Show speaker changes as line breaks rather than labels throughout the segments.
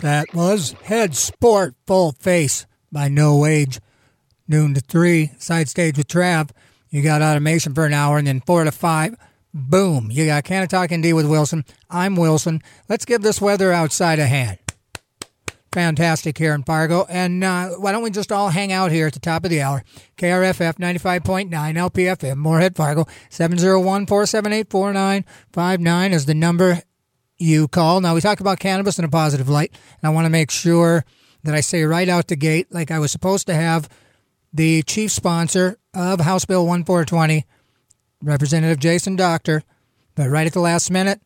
That was Head Sport Full Face by No Age. Noon to 3, side stage with Trav. You got automation for an hour, and then 4 to 5, boom. You got Canna-Talk ND with Wilson. I'm Wilson. Let's give this weather outside a hand. Fantastic here in Fargo. And uh, why don't we just all hang out here at the top of the hour? KRFF 95.9 LPFM, Moorhead, Fargo. 701 478 4959 is the number you call. Now, we talk about cannabis in a positive light, and I want to make sure that I say right out the gate, like I was supposed to have the chief sponsor of House Bill 1420, Representative Jason Dockter, but right at the last minute,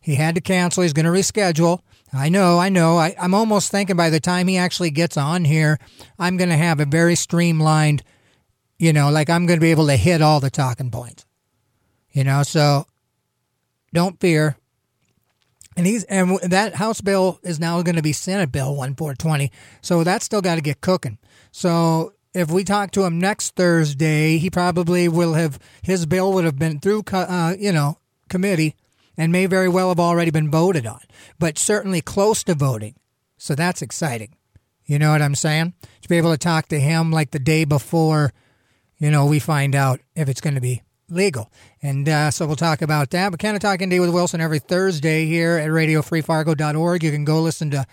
he had to cancel. He's going to reschedule. I know, I know. I, I'm almost thinking by the time he actually gets on here, I'm going to have a very streamlined, you know, like I'm going to be able to hit all the talking points. You know, so don't fear. And he's and that House bill is now going to be Senate Bill 1420. So that's still got to get cooking. So if we talk to him next Thursday, he probably will have his bill would have been through, uh, you know, committee, and may very well have already been voted on, but certainly close to voting. So that's exciting. You know what I'm saying? To be able to talk to him like the day before, you know, we find out if it's going to be legal. And uh, so we'll talk about that. But Canna-Talk ND with Wilson every Thursday here at radiofreefargo.org. You can go listen to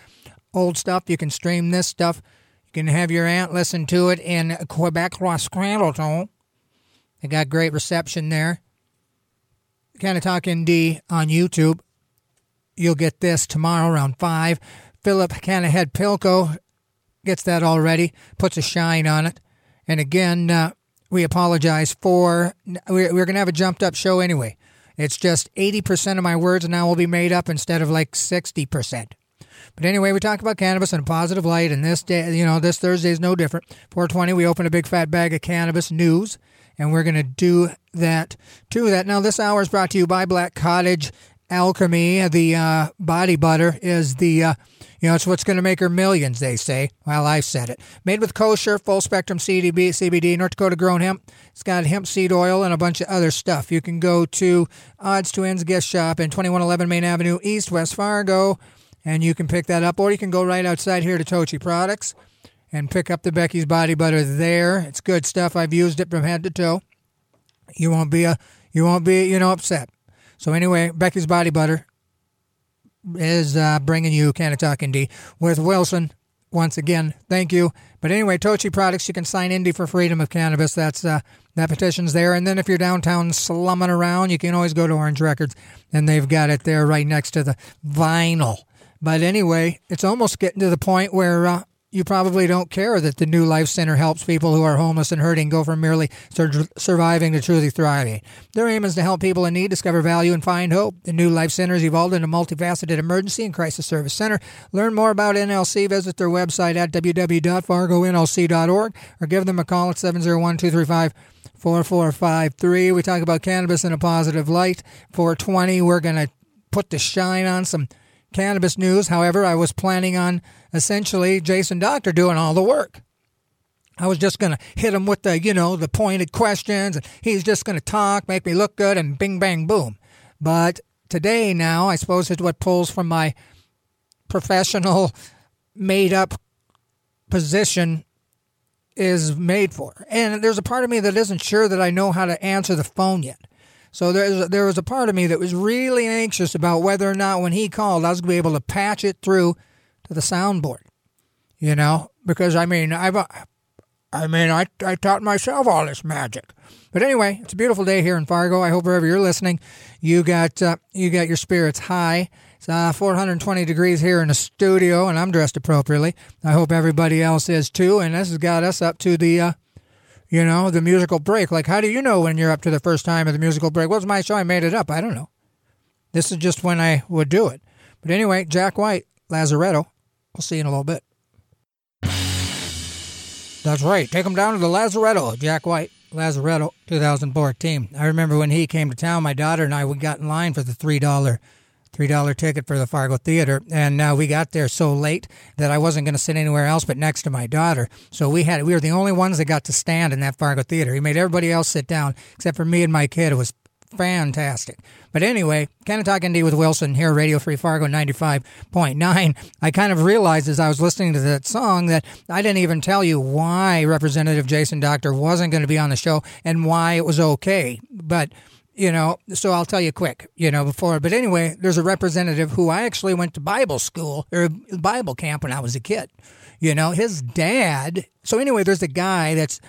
old stuff. You can stream this stuff. You can have your aunt listen to it in Quebec, Scranton. They got great reception there. Canna-Talk ND on YouTube. You'll get this tomorrow around 5. Philip Canahead Pilko gets that already, puts a shine on it. And again, uh, we apologize for. We're, going to have a jumped up show anyway. It's just 80% of my words now will be made up instead of like 60%. But anyway, we talk about cannabis in a positive light, and this day, you know, this Thursday is no different. 420, we open a big fat bag of cannabis news, and we're going to do that to that. Now, this hour is brought to you by Black Cottage Alchemy. The uh, body butter is the, uh, you know, it's what's going to make her millions, they say. Well, I said it. Made with kosher, full spectrum CDB, CBD, North Dakota grown hemp. It's got hemp seed oil and a bunch of other stuff. You can go to Odds to Ends Gift Shop in 2111 Main Avenue East, West Fargo, and you can pick that up. Or you can go right outside here to Tochi Products and pick up the Becky's Body Butter there. It's good stuff. I've used it from head to toe. You won't be a, you won't be, you know, upset. So anyway, Becky's Body Butter is uh, bringing you Canna-Talk ND with Wilson. Once again, thank you. But anyway, Tochi Products, you can sign Indy for freedom of cannabis. That's uh, that petition's there. And then if you're downtown slumming around, you can always go to Orange Records, and they've got it there right next to the vinyl. But anyway, it's almost getting to the point where uh, you probably don't care that the New Life Center helps people who are homeless and hurting go from merely sur- surviving to truly thriving. Their aim is to help people in need discover value and find hope. The New Life Center has evolved into a multifaceted emergency and crisis service center. Learn more about NLC. Visit their website at www.fargonlc.org or give them a call at 701 235 4453. We talk about cannabis in a positive light. 420, we're going to put the shine on some cannabis news. However, I was planning on essentially Jason Dockter doing all the work. I was just going to hit him with the, you know, the pointed questions, and he's just going to talk, make me look good, and bing, bang, boom. But today, now, I suppose it's what pulls from my professional, made up position is made for. And there's a part of me that isn't sure that I know how to answer the phone yet. So there, there was a part of me that was really anxious about whether or not when he called, I was going to be able to patch it through to the soundboard. You know, because I mean, I've, I mean, I, I taught myself all this magic. But anyway, it's a beautiful day here in Fargo. I hope wherever you're listening, you got uh, you got your spirits high. It's uh, 420 degrees here in the studio, and I'm dressed appropriately. I hope everybody else is too. And this has got us up to the, uh, you know, the musical break. Like, how do you know when you're up to the first time of the musical break? What's my show? I made it up. I don't know. This is just when I would do it. But anyway, Jack White, Lazaretto. We'll see you in a little bit. That's right. Take him down to the Lazaretto, Jack White. Lazaretto, 2014. I remember when he came to town, my daughter and I, we got in line for the $3 $3 ticket for the Fargo Theater. And uh, we got there so late that I wasn't going to sit anywhere else but next to my daughter. So we had, we were the only ones that got to stand in that Fargo Theater. He made everybody else sit down except for me and my kid. It was fantastic. But anyway, Canna-Talk ND with Wilson here, Radio Free Fargo 95.9. I kind of realized as I was listening to that song that I didn't even tell you why Representative Jason Dockter wasn't going to be on the show and why it was okay. But you know, so I'll tell you quick, you know, before. But anyway, there's a representative who I actually went to Bible school or Bible camp when I was a kid. You know, his dad. So anyway, there's a guy that's,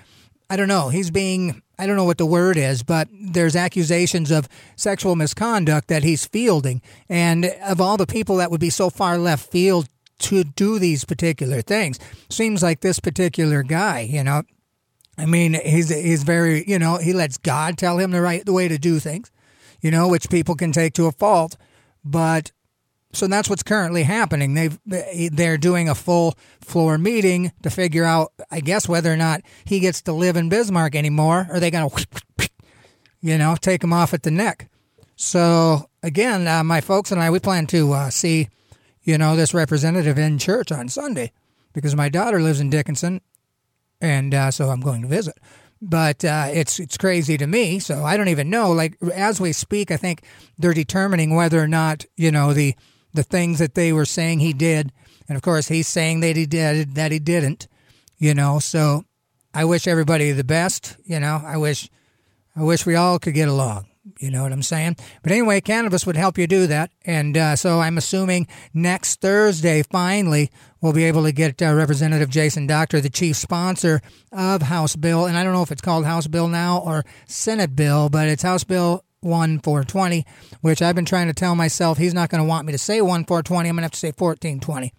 I don't know, he's being, I don't know what the word is, but there's accusations of sexual misconduct that he's fielding. And of all the people that would be so far left field to do these particular things, seems like this particular guy, you know, I mean, he's he's very you know he lets God tell him the right the way to do things, you know, which people can take to a fault, but so that's what's currently happening. They've they're doing a full floor meeting to figure out, I guess, whether or not he gets to live in Bismarck anymore. Or are they gonna, you know, take him off at the neck? So again, uh, my folks and I we plan to uh, see, you know, this representative in church on Sunday because my daughter lives in Dickinson and uh, so I'm going to visit. But uh, it's it's crazy to me. So I don't even know. Like as we speak, I think they're determining whether or not you know the the things that they were saying he did, and of course he's saying that he did that he didn't. You know, so I wish everybody the best. You know, I wish I wish we all could get along. You know what I'm saying? But anyway, cannabis would help you do that. And uh, so I'm assuming next Thursday, finally, we'll be able to get uh, Representative Jason Dockter, the chief sponsor of House Bill. And I don't know if it's called House Bill now or Senate Bill, but it's House Bill 1420, which I've been trying to tell myself he's not going to want me to say 1420. I'm going to have to say 1420.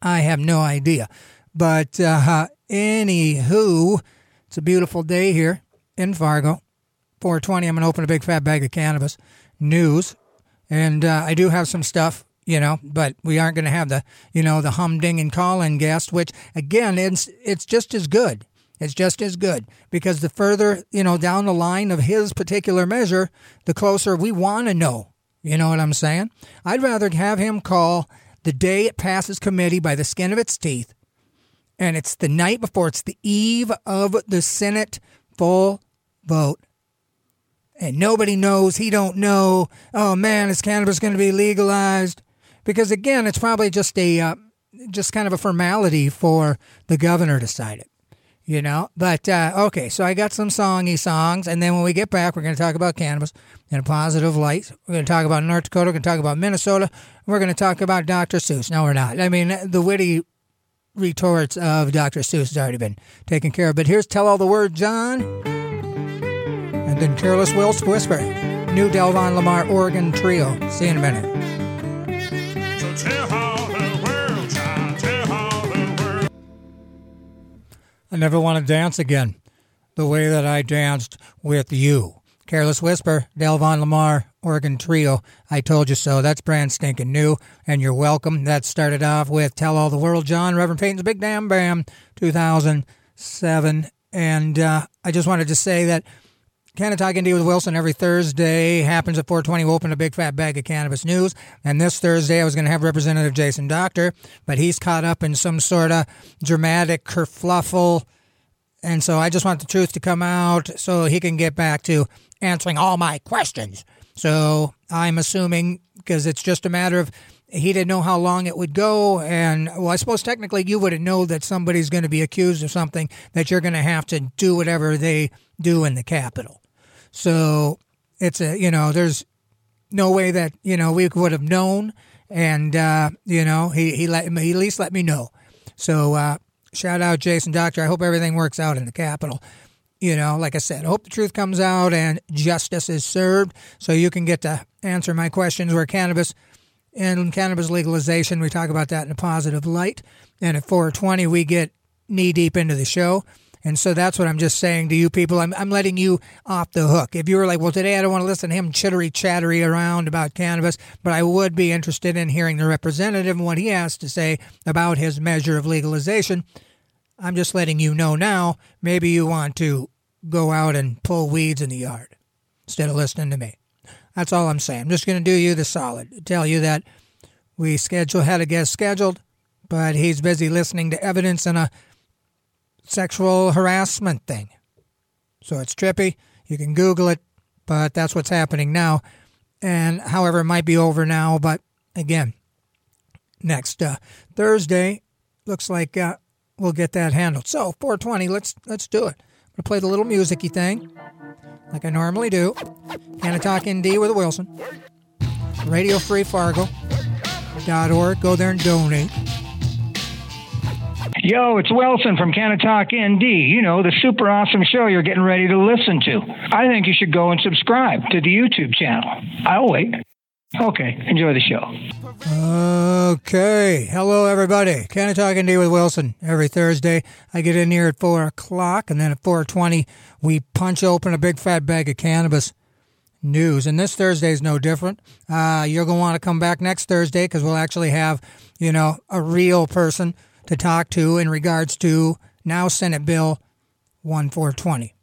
I have no idea. But uh, anywho, it's a beautiful day here in Fargo. 420, I'm going to open a big fat bag of cannabis news. And uh, I do have some stuff, you know, but we aren't going to have the, you know, the humding and call in guest, which again, it's, it's just as good. It's just as good because the further, you know, down the line of his particular measure, the closer we want to know. You know what I'm saying? I'd rather have him call the day it passes committee by the skin of its teeth, and it's the night before, it's the eve of the Senate full vote and nobody knows, he don't know, oh man, is cannabis going to be legalized? Because again, it's probably just a, uh, just kind of a formality for the governor to sign it, you know? But, uh, okay, so I got some songy songs, and then when we get back, we're going to talk about cannabis in a positive light. We're going to talk about North Dakota, we're going to talk about Minnesota, we're going to talk about Dr. Seuss. No, we're not. I mean, the witty retorts of Dr. Seuss has already been taken care of. But here's Tell All the World, John then Careless Will's Whisper. New Delvon Lamarr Organ Trio. See you in a minute. I never want to dance again the way that I danced with you. Careless Whisper, Delvon Lamarr, Organ Trio. I told you so. That's brand stinking new, and you're welcome. That started off with Tell All the World, John, Reverend Peyton's Big Damn Band, 2007. And uh, I just wanted to say that Canna-Talk ND with Wilson every Thursday happens at 420. We'll open a big fat bag of cannabis news. And this Thursday, I was going to have Representative Jason Dockter, but he's caught up in some sort of dramatic kerfluffle. And so I just want the truth to come out so he can get back to answering all my questions. So I'm assuming, because it's just a matter of he didn't know how long it would go. And well, I suppose technically you wouldn't know that somebody's going to be accused of something that you're going to have to do whatever they do in the Capitol. So it's a, you know, there's no way that, you know, we would have known. And, uh, you know, he, he let me, he at least let me know. So, uh, shout out Jason Dockter. I hope everything works out in the Capitol. You know, like I said, I hope the truth comes out and justice is served so you can get to answer my questions where cannabis and cannabis legalization, we talk about that in a positive light. And at 420, we get knee deep into the show. And so that's what I'm just saying to you people. I'm, I'm letting you off the hook. If you were like, well, today I don't want to listen to him chittery chattery around about cannabis, but I would be interested in hearing the representative and what he has to say about his measure of legalization. I'm just letting you know now. Maybe you want to go out and pull weeds in the yard instead of listening to me. That's all I'm saying. I'm just going to do you the solid. Tell you that we schedule had a guest scheduled, but he's busy listening to evidence in a sexual harassment thing. So it's trippy. You can Google it, but that's what's happening now. And however, it might be over now, but again, next uh, Thursday looks like uh, we'll get that handled. So 420, let's let's do it. Gonna play the little musicy thing, like I normally do. Canna-Talk ND with Wilson? Radio Free Fargo. Dot org. Go there and donate.
Yo, it's Wilson from Canna-Talk ND. You know, the super awesome show you're getting ready to listen to. I think you should go and subscribe to the YouTube channel. I'll wait. Okay, enjoy the show.
Okay. Hello, everybody. Canna-Talk ND with Wilson. Every Thursday, I get in here at 4 o'clock, and then at 4.20, we punch open a big fat bag of cannabis news. And this Thursday is no different. Uh, you're going to want to come back next Thursday because we'll actually have, you know, a real person to talk to in regards to now Senate Bill 1420.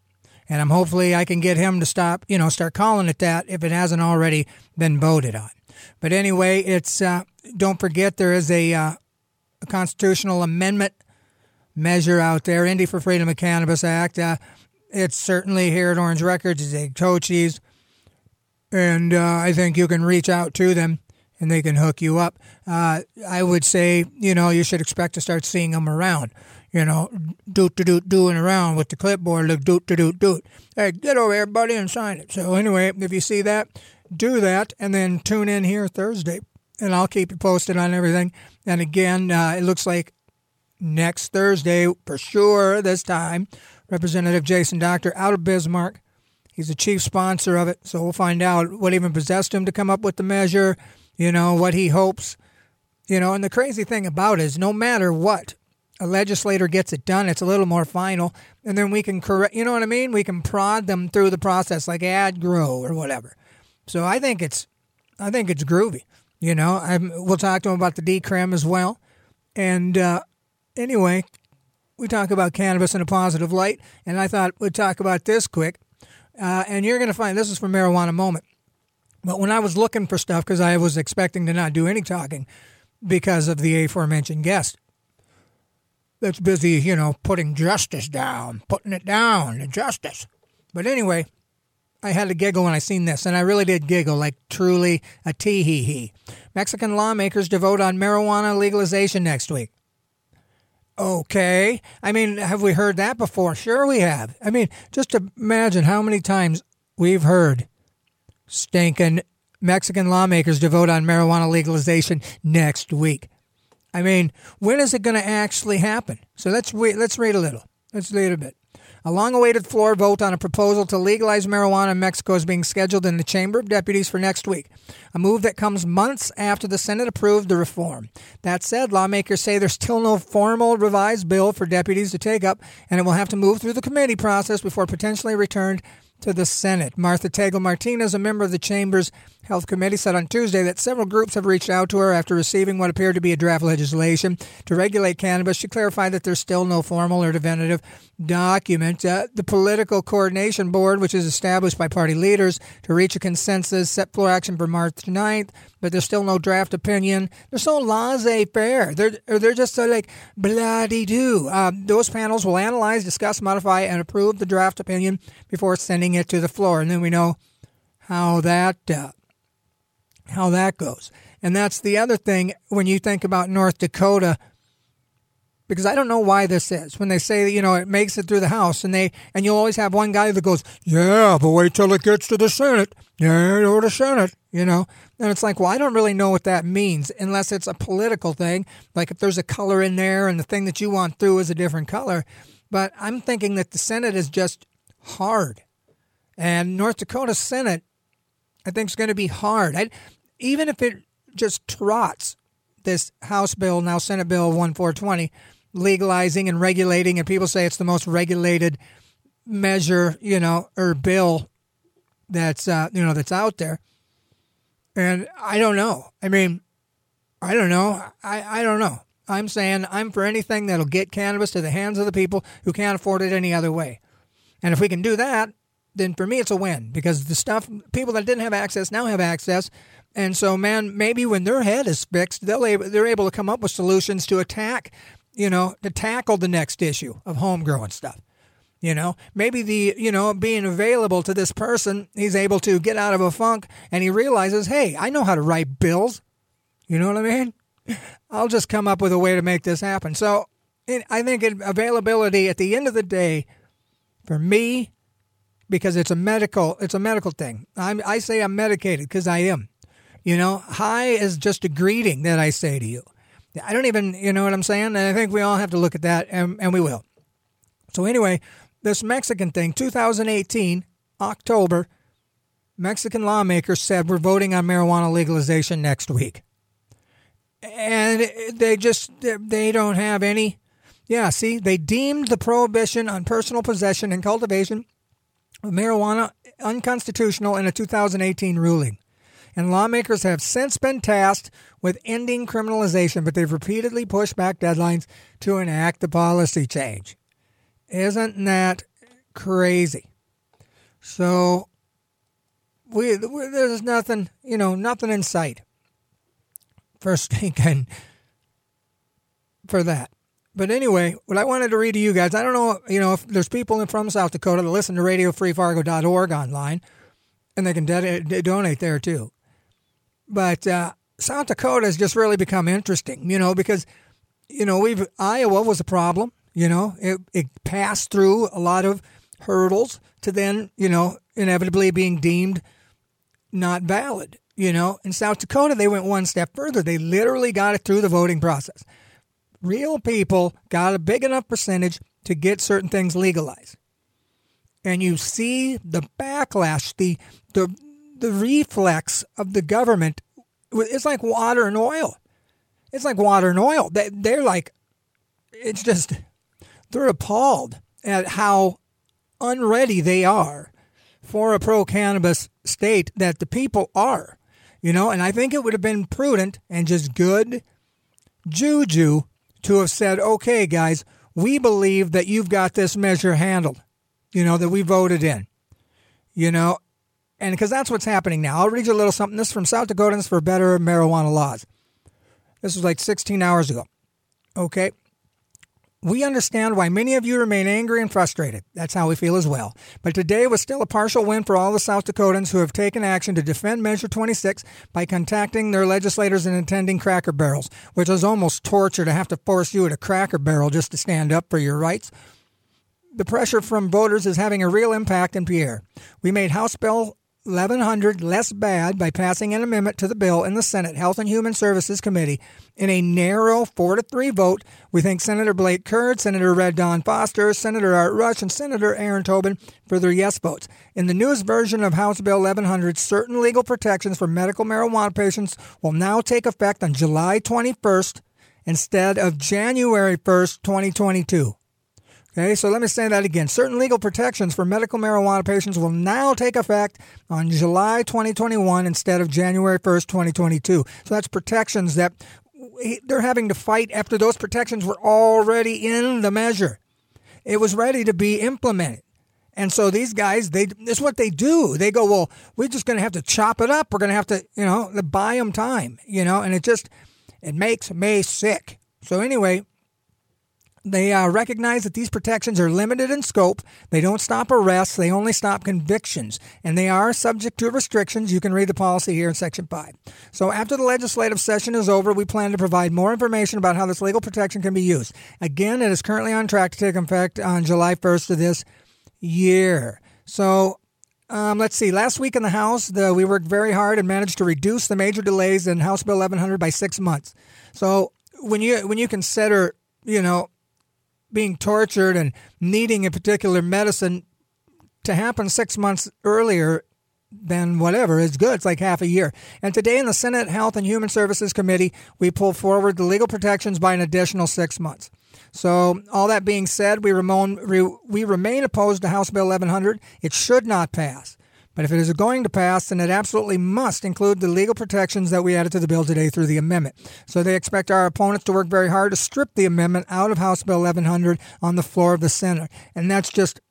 And I'm hopefully I can get him to stop, you know, start calling it that if it hasn't already been voted on. But anyway, it's uh, don't forget there is a, uh, a constitutional amendment measure out there, Indy for Freedom of Cannabis Act. Uh, it's certainly here at Orange Records. It's a Cochise, and uh, I think you can reach out to them and they can hook you up. Uh, I would say, you know, you should expect to start seeing them around. You know, doot to doot doing around with the clipboard, look doot to doot doot. Hey, get over here, buddy, and sign it. So anyway, if you see that, do that, and then tune in here Thursday, and I'll keep you posted on everything. And again, uh, it looks like next Thursday for sure. This time, Representative Jason Dockter out of Bismarck. He's the chief sponsor of it, so we'll find out what even possessed him to come up with the measure you know, what he hopes. You know, and the crazy thing about it is no matter what, a legislator gets it done, it's a little more final, and then we can correct, you know what I mean? We can prod them through the process like add grow or whatever. So I think it's, I think it's groovy. You know, I'm, we'll talk to them about the decrim as well. And uh, anyway, we talk about cannabis in a positive light, and I thought we'd talk about this quick. Uh, and you're going to find this is from Marijuana Moment. But when I was looking for stuff, because I was expecting to not do any talking because of the aforementioned guest that's busy, you know, putting justice down, putting it down, justice. But anyway, I had to giggle when I seen this, and I really did giggle, like truly a tee hee hee. Mexican lawmakers to vote on marijuana legalization next week. Okay. I mean, have we heard that before? Sure, we have. I mean, just imagine how many times we've heard stinking Mexican lawmakers to vote on marijuana legalization next week. I mean, when is it going to actually happen? So let's wait, let's read a little. Let's read a bit. A long awaited floor vote on a proposal to legalize marijuana in Mexico is being scheduled in the Chamber of Deputies for next week, a move that comes months after the Senate approved the reform. That said, lawmakers say there's still no formal revised bill for deputies to take up, and it will have to move through the committee process before potentially returned to the Senate. Martha Tagle Martinez, a member of the Chamber's Health Committee, said on Tuesday that several groups have reached out to her after receiving what appeared to be a draft legislation to regulate cannabis. She clarified that there's still no formal or definitive document. Uh, the Political Coordination Board, which is established by party leaders to reach a consensus, set floor action for March 9th, but there's still no draft opinion. They're so laissez-faire. They're, they're just so like bloody-do. Um, those panels will analyze, discuss, modify, and approve the draft opinion before sending it to the floor. And then we know how that uh, how that goes. And that's the other thing when you think about North Dakota, because I don't know why this is. When they say, you know, it makes it through the House, and they and you'll always have one guy that goes, "Yeah, but wait till it gets to the Senate. Yeah, to the Senate." You know, and it's like, well, I don't really know what that means unless it's a political thing. Like if there's a color in there, and the thing that you want through is a different color. But I'm thinking that the Senate is just hard, and North Dakota Senate, I think, is going to be hard. I, even if it just trots this House bill, now Senate Bill 1420, legalizing and regulating, and people say it's the most regulated measure, you know, or bill that's uh, you know that's out there. And I don't know. I mean, I don't know. I, I don't know. I'm saying I'm for anything that'll get cannabis to the hands of the people who can't afford it any other way. And if we can do that, then for me it's a win because the stuff people that didn't have access now have access and so, man, maybe when their head is fixed, they'll they're able to come up with solutions to attack, you know, to tackle the next issue of homegrown stuff. You know, maybe the, you know, being available to this person, he's able to get out of a funk and he realizes, hey, I know how to write bills. You know what I mean? I'll just come up with a way to make this happen. So I think it, availability at the end of the day, for me, because it's a medical, it's a medical thing. I'm, I say I'm medicated because I am. You know, hi is just a greeting that I say to you. I don't even, you know what I'm saying? And I think we all have to look at that, and, and we will. So anyway, this Mexican thing, 2018, October, Mexican lawmakers said we're voting on marijuana legalization next week. And they just, they don't have any. Yeah, see, they deemed the prohibition on personal possession and cultivation of marijuana unconstitutional in a 2018 ruling. And lawmakers have since been tasked with ending criminalization, but they've repeatedly pushed back deadlines to enact the policy change. Isn't that crazy? So we, we there's nothing, you know, nothing in sight for stinking for that. But anyway, what I wanted to read to you guys, I don't know, you know, if there's people from South Dakota that listen to radiofreefargo.org online, and they can de- donate there too. But uh, South Dakota has just really become interesting, you know, because, you know, we've Iowa was a problem. You know, it, it passed through a lot of hurdles to then, you know, inevitably being deemed not valid. You know, in South Dakota, they went one step further. They literally got it through the voting process. Real people got a big enough percentage to get certain things legalized. And you see the backlash, the, the, the reflex of the government. It's like water and oil. It's like water and oil. They, they're like, it's just they're appalled at how unready they are for a pro cannabis state that the people are. You know, and I think it would have been prudent and just good juju to have said, okay, guys, we believe that you've got this measure handled, you know, that we voted in, you know, and because that's what's happening now. I'll read you a little something. This is from South Dakotans for Better Marijuana Laws. This was like 16 hours ago. Okay. We understand why many of you remain angry and frustrated. That's how we feel as well. But today was still a partial win for all the South Dakotans who have taken action to defend Measure 26 by contacting their legislators and attending Cracker Barrels, which is almost torture to have to force you at a Cracker Barrel just to stand up for your rights. The pressure from voters is having a real impact in Pierre. We made House Bill 1100 less bad by passing an amendment to the bill in the Senate Health and Human Services Committee in a narrow 4 to 3 vote. We thank Senator Blake Curd, Senator Red Dawn Foster, Senator Art Rusch, and Senator Erin Tobin for their yes votes. In the newest version of House Bill 1100, certain legal protections for medical marijuana patients will now take effect on July 21st instead of January 1st, 2022. Okay, so let me say that again. Certain legal protections for medical marijuana patients will now take effect on July 2021 instead of January 1st, 2022. So that's protections that they're having to fight after those protections were already in the measure. It was ready to be implemented. And so these guys, they this is what they do. They go, well, we're just going to have to chop it up. We're going to have to, you know, buy them time, you know, and it just it makes me sick. So anyway, they uh, recognize that these protections are limited in scope. They don't stop arrests, they only stop convictions, and they are subject to restrictions. You can read the policy here in Section 5. So, after the legislative session is over, we plan to provide more information about how this legal protection can be used. Again, it is currently on track to take effect on July 1st of this year. So, um, let's see. Last week in the House, the, we worked very hard and managed to reduce the major delays in House Bill 1100 by six months. So, when you when you consider, you know, being tortured and needing a particular medicine to happen six months earlier than whatever is good. It's like half a year. And today in the Senate Health and Human Services Committee, we pull forward the legal protections by an additional six months. So, all that being said, we remain, we remain opposed to House Bill 1100. It should not pass. But if it is going to pass, then it absolutely must include the legal protections that we added to the bill today through the amendment. So they expect our opponents to work very hard to strip the amendment out of House Bill 1100 on the floor of the Senate. And that's just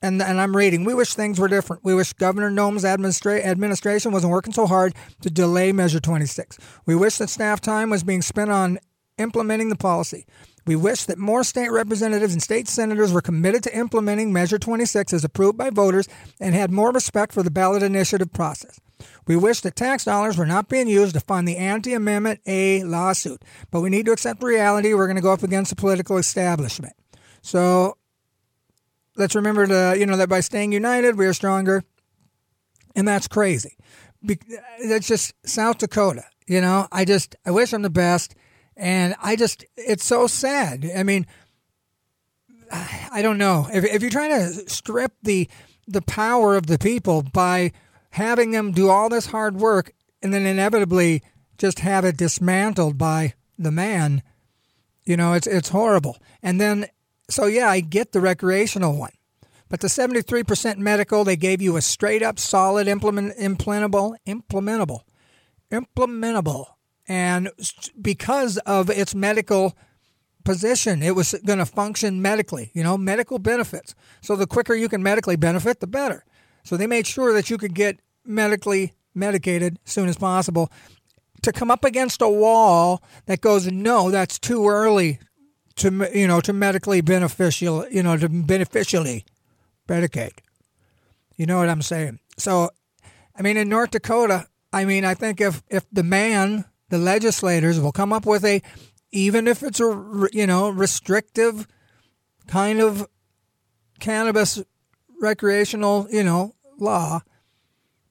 and, and I'm reading, we wish things were different. We wish Governor Noem's administra- administration wasn't working so hard to delay Measure 26. We wish that staff time was being spent on implementing the policy. We wish that more state representatives and state senators were committed to implementing Measure 26 as approved by voters and had more respect for the ballot initiative process. We wish that tax dollars were not being used to fund the anti Amendment A lawsuit, but we need to accept reality. We're going to go up against the political establishment. So let's remember to, you know, that by staying united, we are stronger. And that's crazy. That's just South Dakota. You know, I just, I wish them the best. And I just, it's so sad. I mean, I don't know. If, if you're trying to strip the, the power of the people by having them do all this hard work and then inevitably just have it dismantled by the man, you know, it's, it's horrible. And then, so yeah, I get the recreational one. But the 73% medical, they gave you a straight up solid implement, implementable, implementable, implementable. And because of its medical position, it was going to function medically, you know, medical benefits. So the quicker you can medically benefit, the better. So they made sure that you could get medically medicated as soon as possible. To come up against a wall that goes, no, that's too early to you know to medically beneficial you know to beneficially Medicaid. You know what I'm saying? So, I mean, in North Dakota, I mean, I think if if the man, the legislators, will come up with a, even if it's a you know restrictive kind of cannabis recreational you know law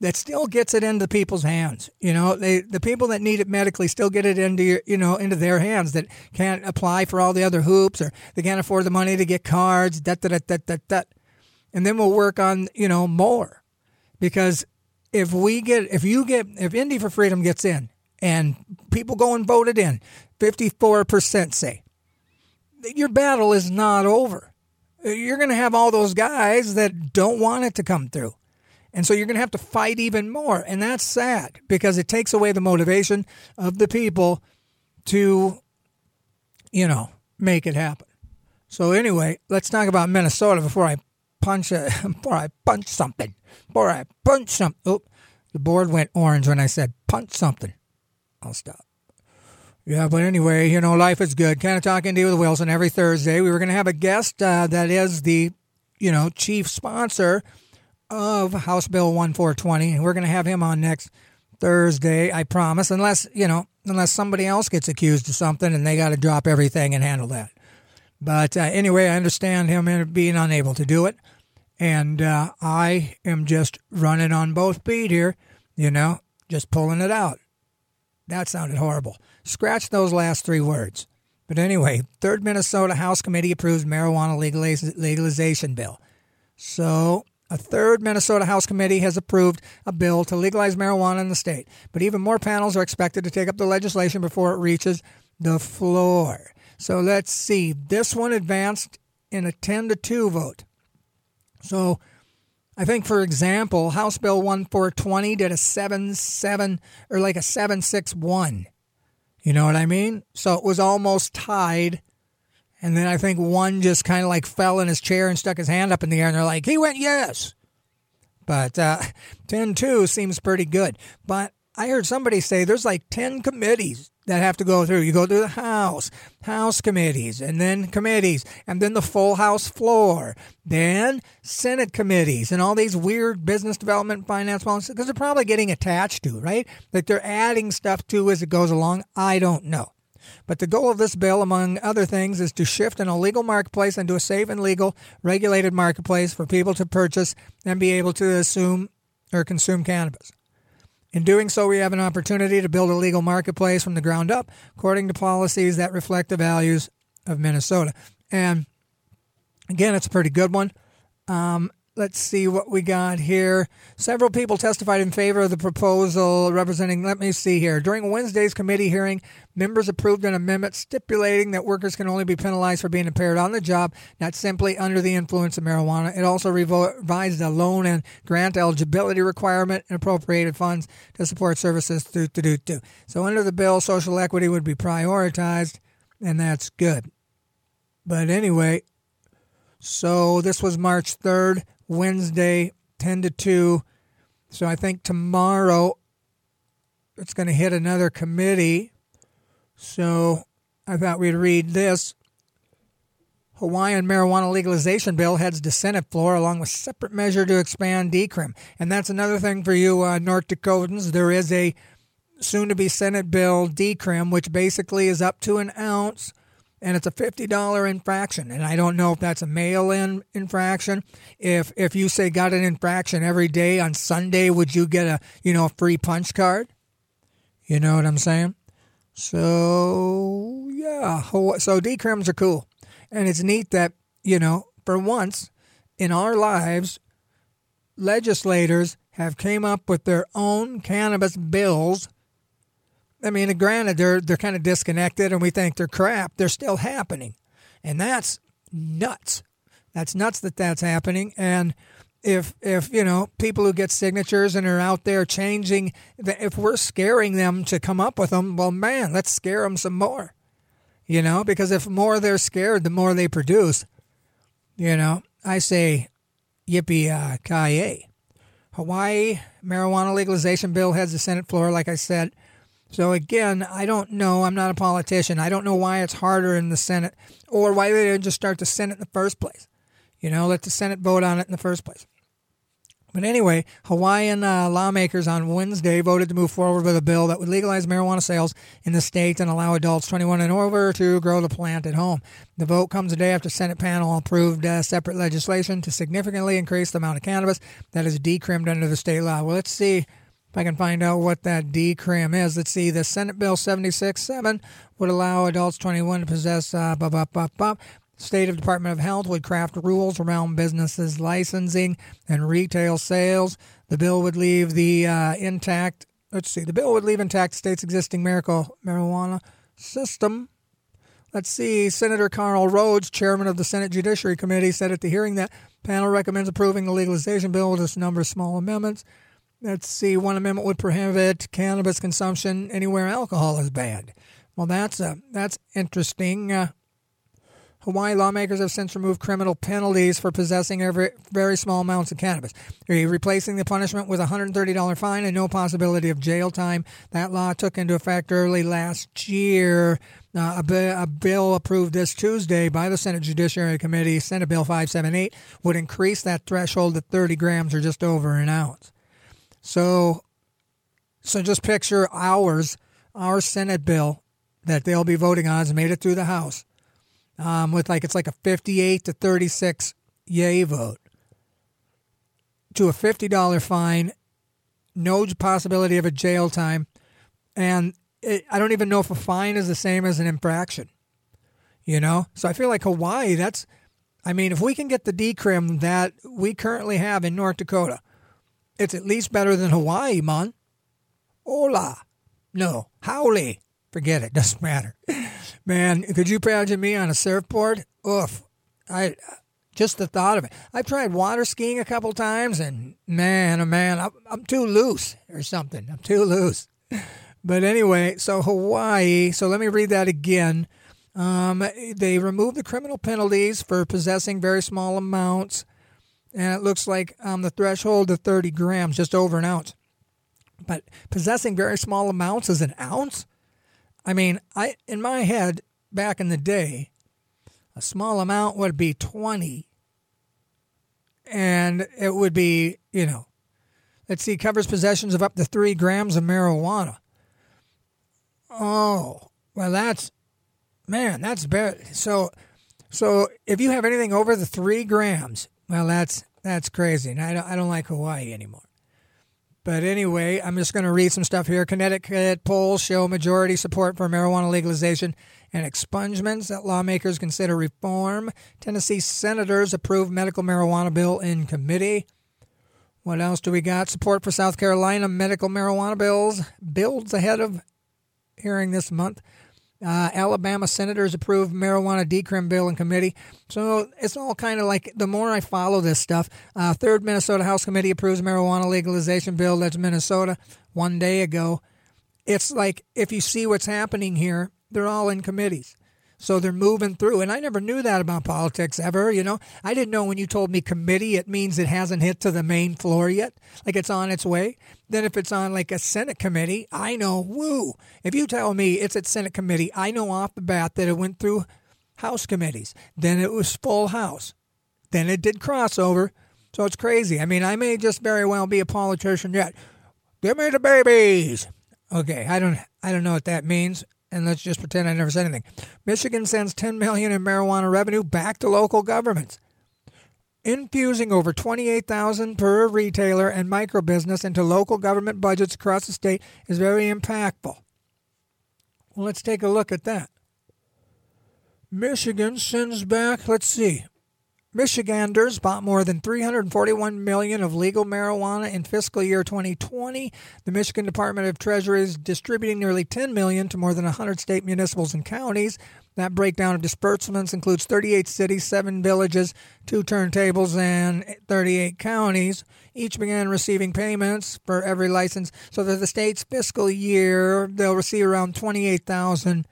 that still gets it into people's hands. You know, they the people that need it medically still get it into your, you know into their hands that can't apply for all the other hoops or they can't afford the money to get cards. That that that that that and then we'll work on you know more because if we get if you get if Indy for Freedom gets in and people go and vote it in, fifty four percent say your battle is not over. You're going to have all those guys that don't want it to come through. And so you're going to have to fight even more. And that's sad because it takes away the motivation of the people to, you know, make it happen. So, anyway, let's talk about Minnesota before I punch a, before I punch something, before I punch something. Oh, the board went orange when I said punch something. I'll stop. Yeah, but anyway, you know, life is good. Kind of talking to you with Wilson every Thursday. We were going to have a guest uh, that is the, you know, chief sponsor of House Bill 1420, and we're going to have him on next Thursday, I promise, unless, you know, unless somebody else gets accused of something and they got to drop everything and handle that. But uh, anyway, I understand him being unable to do it. And uh, I am just running on both feet here, you know, just pulling it out. That sounded horrible. Scratch those last three words. But anyway, third Minnesota House Committee approves marijuana legalization bill. So a third Minnesota House Committee has approved a bill to legalize marijuana in the state. But even more panels are expected to take up the legislation before it reaches the floor. So let's see. This one advanced in a 10 to 2 vote. So I think, for example, House Bill 1420 did a 7 7 or like a 7 6 1. You know what I mean? So it was almost tied. And then I think one just kind of like fell in his chair and stuck his hand up in the air, and they're like, he went yes. But uh, 10 2 seems pretty good. But I heard somebody say there's like 10 committees that have to go through. You go through the House, House committees, and then committees, and then the full House floor, then Senate committees, and all these weird business development, finance because they're probably getting attached to, right? That they're adding stuff to as it goes along. I don't know. But the goal of this bill, among other things, is to shift an illegal marketplace into a safe and legal, regulated marketplace for people to purchase and be able to assume or consume cannabis. In doing so, we have an opportunity to build a legal marketplace from the ground up according to policies that reflect the values of Minnesota. And again, it's a pretty good one. Um, let's see what we got here. Several people testified in favor of the proposal representing, let me see here. During Wednesday's committee hearing, members approved an amendment stipulating that workers can only be penalized for being impaired on the job, not simply under the influence of marijuana. It also revised the loan and grant eligibility requirement and appropriated funds to support services. So under the bill, social equity would be prioritized, and that's good. But anyway, so this was March 3rd. Wednesday, 10 to 2. So I think tomorrow it's going to hit another committee. So I thought we'd read this. Hawaiian marijuana legalization bill heads to Senate floor along with separate measure to expand decrim. And that's another thing for you uh, North Dakotans. There is a soon to be Senate bill decrim, which basically is up to an ounce and it's a $50 infraction and i don't know if that's a mail-in infraction. If if you say got an infraction every day on sunday would you get a you know a free punch card? You know what i'm saying? So yeah so decrims are cool. And it's neat that you know for once in our lives legislators have came up with their own cannabis bills I mean, granted, they're they're kind of disconnected, and we think they're crap. They're still happening, and that's nuts. That's nuts that that's happening. And if if you know people who get signatures and are out there changing, if we're scaring them to come up with them, well, man, let's scare them some more. You know, because if more they're scared, the more they produce. You know, I say, yippee uh, ki Hawaii marijuana legalization bill heads the Senate floor, like I said. So again, I don't know. I'm not a politician. I don't know why it's harder in the Senate or why they didn't just start the Senate in the first place. You know, let the Senate vote on it in the first place. But anyway, Hawaiian uh, lawmakers on Wednesday voted to move forward with a bill that would legalize marijuana sales in the state and allow adults 21 and over to grow the plant at home. The vote comes a day after Senate panel approved uh, separate legislation to significantly increase the amount of cannabis that is decrimmed under the state law. Well, let's see I can find out what that decrim is, let's see. The Senate Bill 76-7 would allow adults 21 to possess uh, blah, blah, blah. State of Department of Health would craft rules around businesses licensing and retail sales. The bill would leave the uh, intact. Let's see. The bill would leave intact state's existing medical marijuana system. Let's see. Senator Karl Rhoads, chairman of the Senate Judiciary Committee, said at the hearing that panel recommends approving the legalization bill with a number of small amendments. Let's see, one amendment would prohibit cannabis consumption anywhere alcohol is banned. Well, that's uh, that's interesting. Uh, Hawaii lawmakers have since removed criminal penalties for possessing every, very small amounts of cannabis, replacing the punishment with a $130 fine and no possibility of jail time. That law took into effect early last year. Uh, a, a, bill approved this Tuesday by the Senate Judiciary Committee, Senate Bill 578, would increase that threshold to 30 grams or just over an ounce. So, so just picture ours, our Senate bill that they'll be voting on has made it through the House um, with like it's like a 58 to 36 yay vote to a $50 fine, no possibility of a jail time, and it, I don't even know if a fine is the same as an infraction. You know, so I feel like Hawaii. That's, I mean, if we can get the decrim that we currently have in North Dakota, it's at least better than Hawaii, man. Hola. No, howley. Forget it. Doesn't matter. Man, could you imagine me on a surfboard? Oof. I just the thought of it. I've tried water skiing a couple times, and man, oh man, I'm, I'm too loose or something. I'm too loose. But anyway, so Hawaii. So let me read that again. Um, they removed the criminal penalties for possessing very small amounts and it looks like um, the threshold of 30 grams, just over an ounce. But possessing very small amounts is an ounce? I mean, I in my head, back in the day, a small amount would be 20. And it would be, you know, let's see, covers possessions of up to three grams of marijuana. Oh, well, that's, man, that's bad. So, so if you have anything over the three grams, well, that's that's crazy. And I don't, I don't like Hawaii anymore. But anyway, I'm just going to read some stuff here. Connecticut polls show majority support for marijuana legalization and expungements that lawmakers consider reform. Tennessee senators approve medical marijuana bill in committee. What else do we got? Support for South Carolina medical marijuana bills builds ahead of hearing this month. Uh, Alabama senators approved marijuana decrim bill in committee. So it's all kind of like the more I follow this stuff. Uh, third Minnesota House Committee approves marijuana legalization bill. That's Minnesota one day ago. It's like if you see what's happening here, they're all in committees. So they're moving through. And I never knew that about politics ever, you know. I didn't know when you told me committee, it means it hasn't hit to the main floor yet, like it's on its way. Then if it's on like a Senate committee, I know, woo. If you tell me it's at Senate committee, I know off the bat that it went through House committees. Then it was full House. Then it did crossover. So it's crazy. I mean, I may just very well be a politician yet. Give me the babies. Okay, I don't I don't know what that means and let's just pretend I never said anything. Michigan sends 10 million in marijuana revenue back to local governments. Infusing over 28,000 per retailer and micro business into local government budgets across the state is very impactful. Well, let's take a look at that. Michigan sends back, let's see, Michiganders bought more than 341 million of legal marijuana in fiscal year 2020. The Michigan Department of Treasury is distributing nearly 10 million to more than 100 state municipals and counties. That breakdown of disbursements includes 38 cities, 7 villages, 2 turntables, and 38 counties. Each began receiving payments for every license. So that the state's fiscal year, they'll receive around 28,000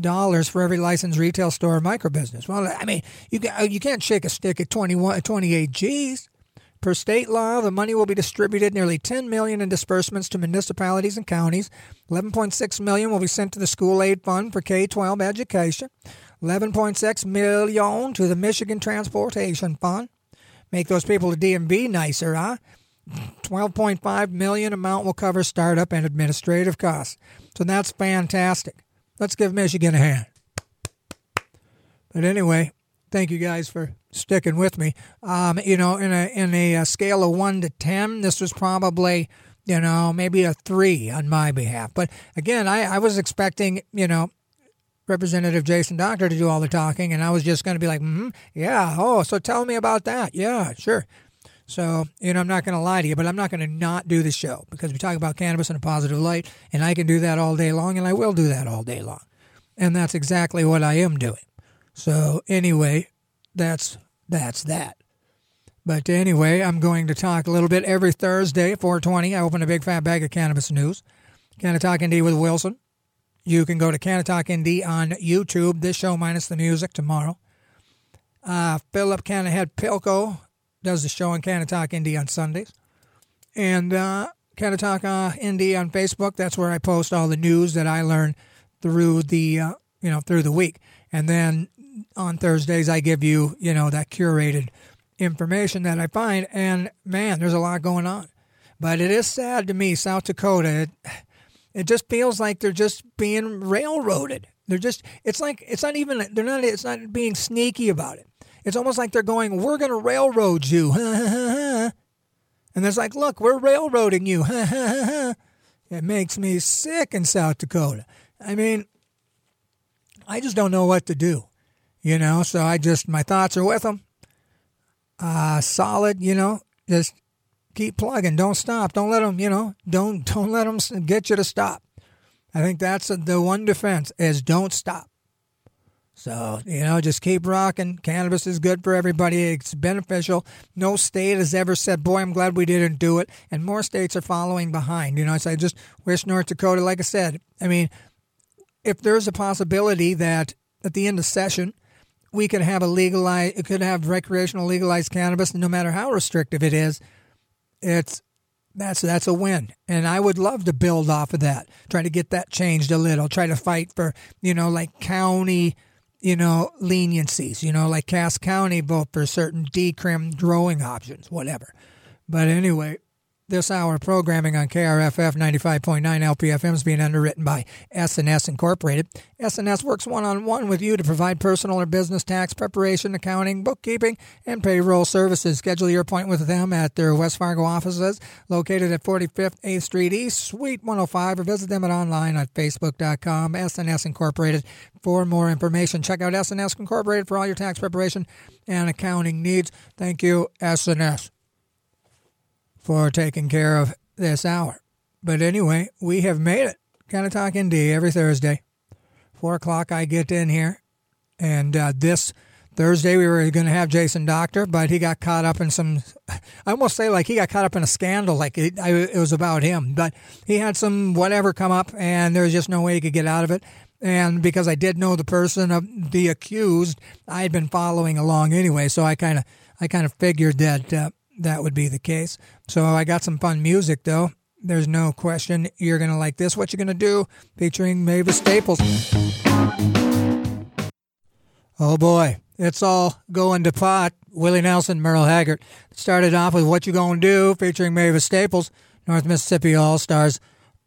dollars for every licensed retail store or micro business. Well, I mean, you can, you can't shake a stick at 21, 28 G's. Per state law, the money will be distributed nearly 10 million in disbursements to municipalities and counties. 11.6 million will be sent to the school aid fund for K-12 education. 11.6 million to the Michigan Transportation Fund. Make those people at DMV nicer, huh? 12.5 million amount will cover startup and administrative costs. So that's fantastic. Let's give Michigan a hand. But anyway, thank you guys for sticking with me. Um, you know, in a in a, a scale of one to ten, this was probably you know maybe a three on my behalf. But again, I, I was expecting you know Representative Jason Dockter to do all the talking, and I was just going to be like, mm-hmm, yeah, oh, so tell me about that. Yeah, sure. So, you know, I'm not going to lie to you, but I'm not going to not do the show because we talk about cannabis in a positive light, and I can do that all day long, and I will do that all day long. And that's exactly what I am doing. So, anyway, that's that's that. But anyway, I'm going to talk a little bit every Thursday, 420. I open a big fat bag of cannabis news. Canna Talk ND with Wilson. You can go to Canna Talk ND on YouTube. This show minus the music tomorrow. Uh, Philip Cannahead Pilko does the show on Canna Talk ND on Sundays. And uh, Canna Talk uh, ND on Facebook. That's where I post all the news that I learn through the uh, you know through the week. And then on Thursdays I give you you know that curated information that I find. And man, there's a lot going on. But it is sad to me, South Dakota. It, it just feels like they're just being railroaded. They're just it's like it's not even they're not it's not being sneaky about it. It's almost like they're going, We're going to railroad you. and it's like, Look, we're railroading you. it makes me sick in South Dakota. I mean, I just don't know what to do, you know? So I just, my thoughts are with them. Uh, solid, you know, just keep plugging. Don't stop. Don't let them, you know, don't, don't let them get you to stop. I think that's the one defense is don't stop. So, you know, just keep rocking. Cannabis is good for everybody. It's beneficial. No state has ever said, boy, I'm glad we didn't do it. And more states are following behind. You know, so I just wish North Dakota, like I said, I mean, if there's a possibility that at the end of session, we could have a legalized, could have recreational legalized cannabis, no matter how restrictive it is, it's that's that's a win, and I would love to build off of that. Try to get that changed a little. Try to fight for you know like county you know, leniencies, you know, like Cass County vote for certain decrim growing options, whatever. But anyway, this hour of programming on KRFF 95.9 LPFM is being underwritten by SNS Incorporated. SNS works one-on-one with you to provide personal or business tax preparation, accounting, bookkeeping, and payroll services. Schedule your appointment with them at their West Fargo offices located at 45th 8th Street East, Suite 105, or visit them at online at facebook.com, SNS Incorporated. For more information, check out SNS Incorporated for all your tax preparation and accounting needs. Thank you, SNS for taking care of this hour. But anyway, we have made it. Canna Talk ND every Thursday. Four o'clock, I get in here. And uh, this Thursday, we were going to have Jason Dockter, but he got caught up in some. I almost say like he got caught up in a scandal, like it, it was about him. But he had some whatever come up, and there was just no way he could get out of it. And because I did know the person of the accused, I had been following along anyway, so I kind of I kind of figured that uh, that would be the case. So I got some fun music though. There's no question you're gonna like this. What you gonna do? Featuring Mavis Staples. Oh boy, it's all going to pot. Willie Nelson, Merle Haggard. Started off with What You Gonna Do, featuring Mavis Staples, North Mississippi All Stars,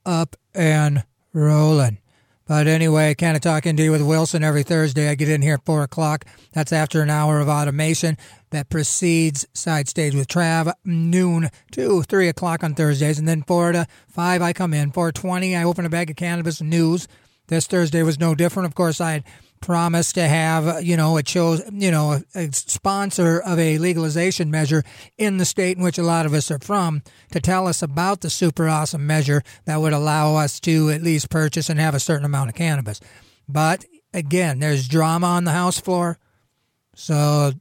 up and rolling. But anyway, kind of talking to you with Wilson every Thursday. I get in here at 4 o'clock. That's after an hour of automation that precedes Side Stage with Trav, noon to 3 o'clock on Thursdays. And then 4 to 5, I come in. 4.20, I open a bag of cannabis news. This Thursday was no different. Of course, I had promised to have, you know, a chose, you know, a, a, sponsor of a legalization measure in the state in which a lot of us are from to tell us about the super awesome measure that would allow us to at least purchase and have a certain amount of cannabis. But again, there's drama on the House floor. So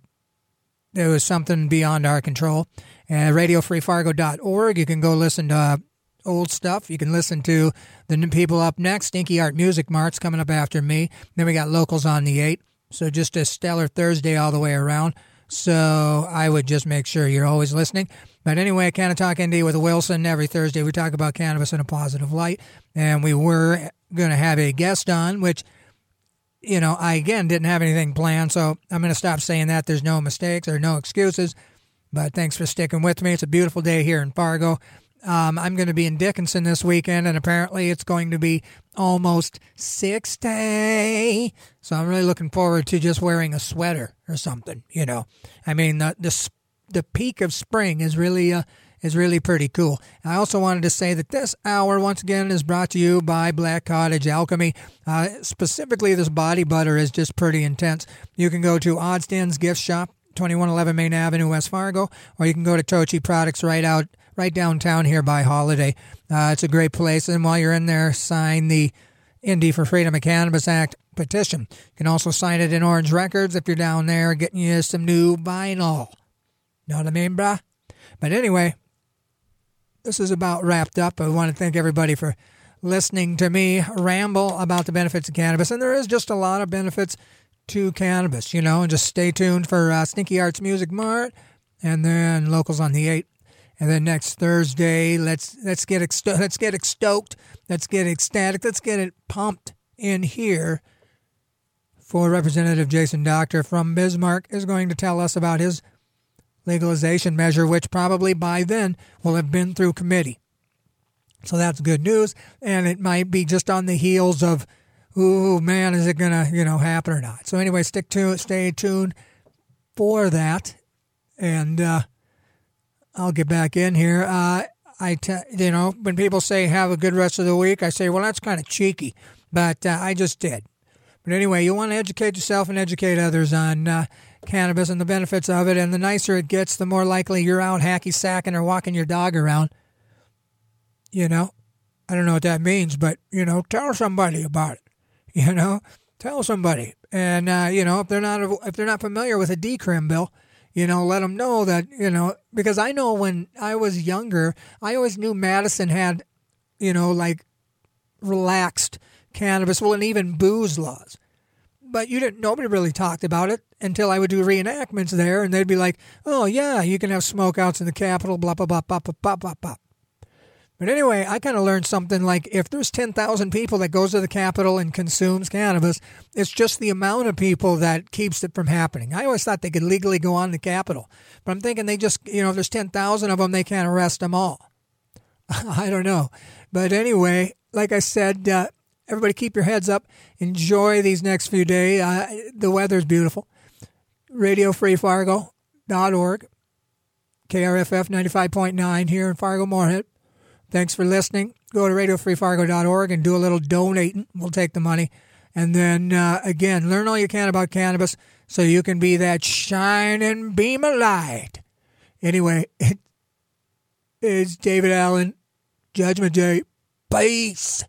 there was something beyond our control. And radiofreefargo.org, you can go listen to uh, old stuff. You can listen to the new people up next. Stinky Art Music Mart's coming up after me. Then we got locals on the 8. So just a stellar Thursday all the way around. So I would just make sure you're always listening. But anyway, Canna Talk ND with Wilson. Every Thursday we talk about cannabis in a positive light. And we were going to have a guest on, which, you know, I again didn't have anything planned. So I'm going to stop saying that. There's no mistakes or no excuses. But thanks for sticking with me. It's a beautiful day here in Fargo. Um, I'm going to be in Dickinson this weekend, and apparently it's going to be almost 60. So I'm really looking forward to just wearing a sweater or something. You know, I mean the the the peak of spring is really uh, is really pretty cool. I also wanted to say that this hour once again is brought to you by Black Cottage Alchemy. Uh, specifically, this body butter is just pretty intense. You can go to Oddstan's Gift Shop. 2111 Main Avenue, West Fargo, or you can go to Tochi Products right out right downtown here by Holiday. Uh, it's a great place. And while you're in there, sign the Indie for Freedom of Cannabis Act petition. You can also sign it in Orange Records if you're down there getting you some new vinyl. Know what I mean, bruh? But anyway, this is about wrapped up. I want to thank everybody for listening to me ramble about the benefits of cannabis. And there is just a lot of benefits to cannabis, you know, and just stay tuned for uh, Stinky Arts Music Mart and then Locals on the 8 and then next Thursday, let's let's get exto- let's get stoked, let's get ecstatic, let's get it pumped in here. For Representative Jason Dockter from Bismarck is going to tell us about his legalization measure, which probably by then will have been through committee. So that's good news, and it might be just on the heels of, "Ooh, man, is it gonna you know happen or not?" So anyway, stick to stay tuned for that, and. uh I'll get back in here. Uh, I, t- you know, when people say have a good rest of the week, I say, well, that's kind of cheeky, but uh, I just did. But anyway, you want to educate yourself and educate others on uh, cannabis and the benefits of it. And the nicer it gets, the more likely you're out hacky sacking or walking your dog around. You know, I don't know what that means, but you know, tell somebody about it. You know, tell somebody. And uh, you know, if they're not if they're not familiar with a decrim bill, you know, let them know that, you know, because I know when I was younger, I always knew Madison had, you know, like relaxed cannabis, well, and even booze laws but you didn't. Nobody really talked about it until I would do reenactments there, and they'd be like, "Oh yeah, you can have smokeouts in the Capitol." Blah blah blah blah blah blah blah blah. But anyway, I kind of learned something like if there's 10,000 people that goes to the Capitol and consumes cannabis, it's just the amount of people that keeps it from happening. I always thought they could legally go on the Capitol, but I'm thinking they just, you know, if there's 10,000 of them, they can't arrest them all. I don't know. But anyway, like I said, uh, everybody keep your heads up. Enjoy these next few days. Uh, the weather's beautiful. RadioFreeFargo.org, KRFF 95.9 here in Fargo Moorhead. Thanks for listening. Go to radiofreefargo.org and do a little donating. We'll take the money. And then, uh, again, learn all you can about cannabis so you can be that shining beam of light. Anyway, it's David Allen, Judgment Day. Peace.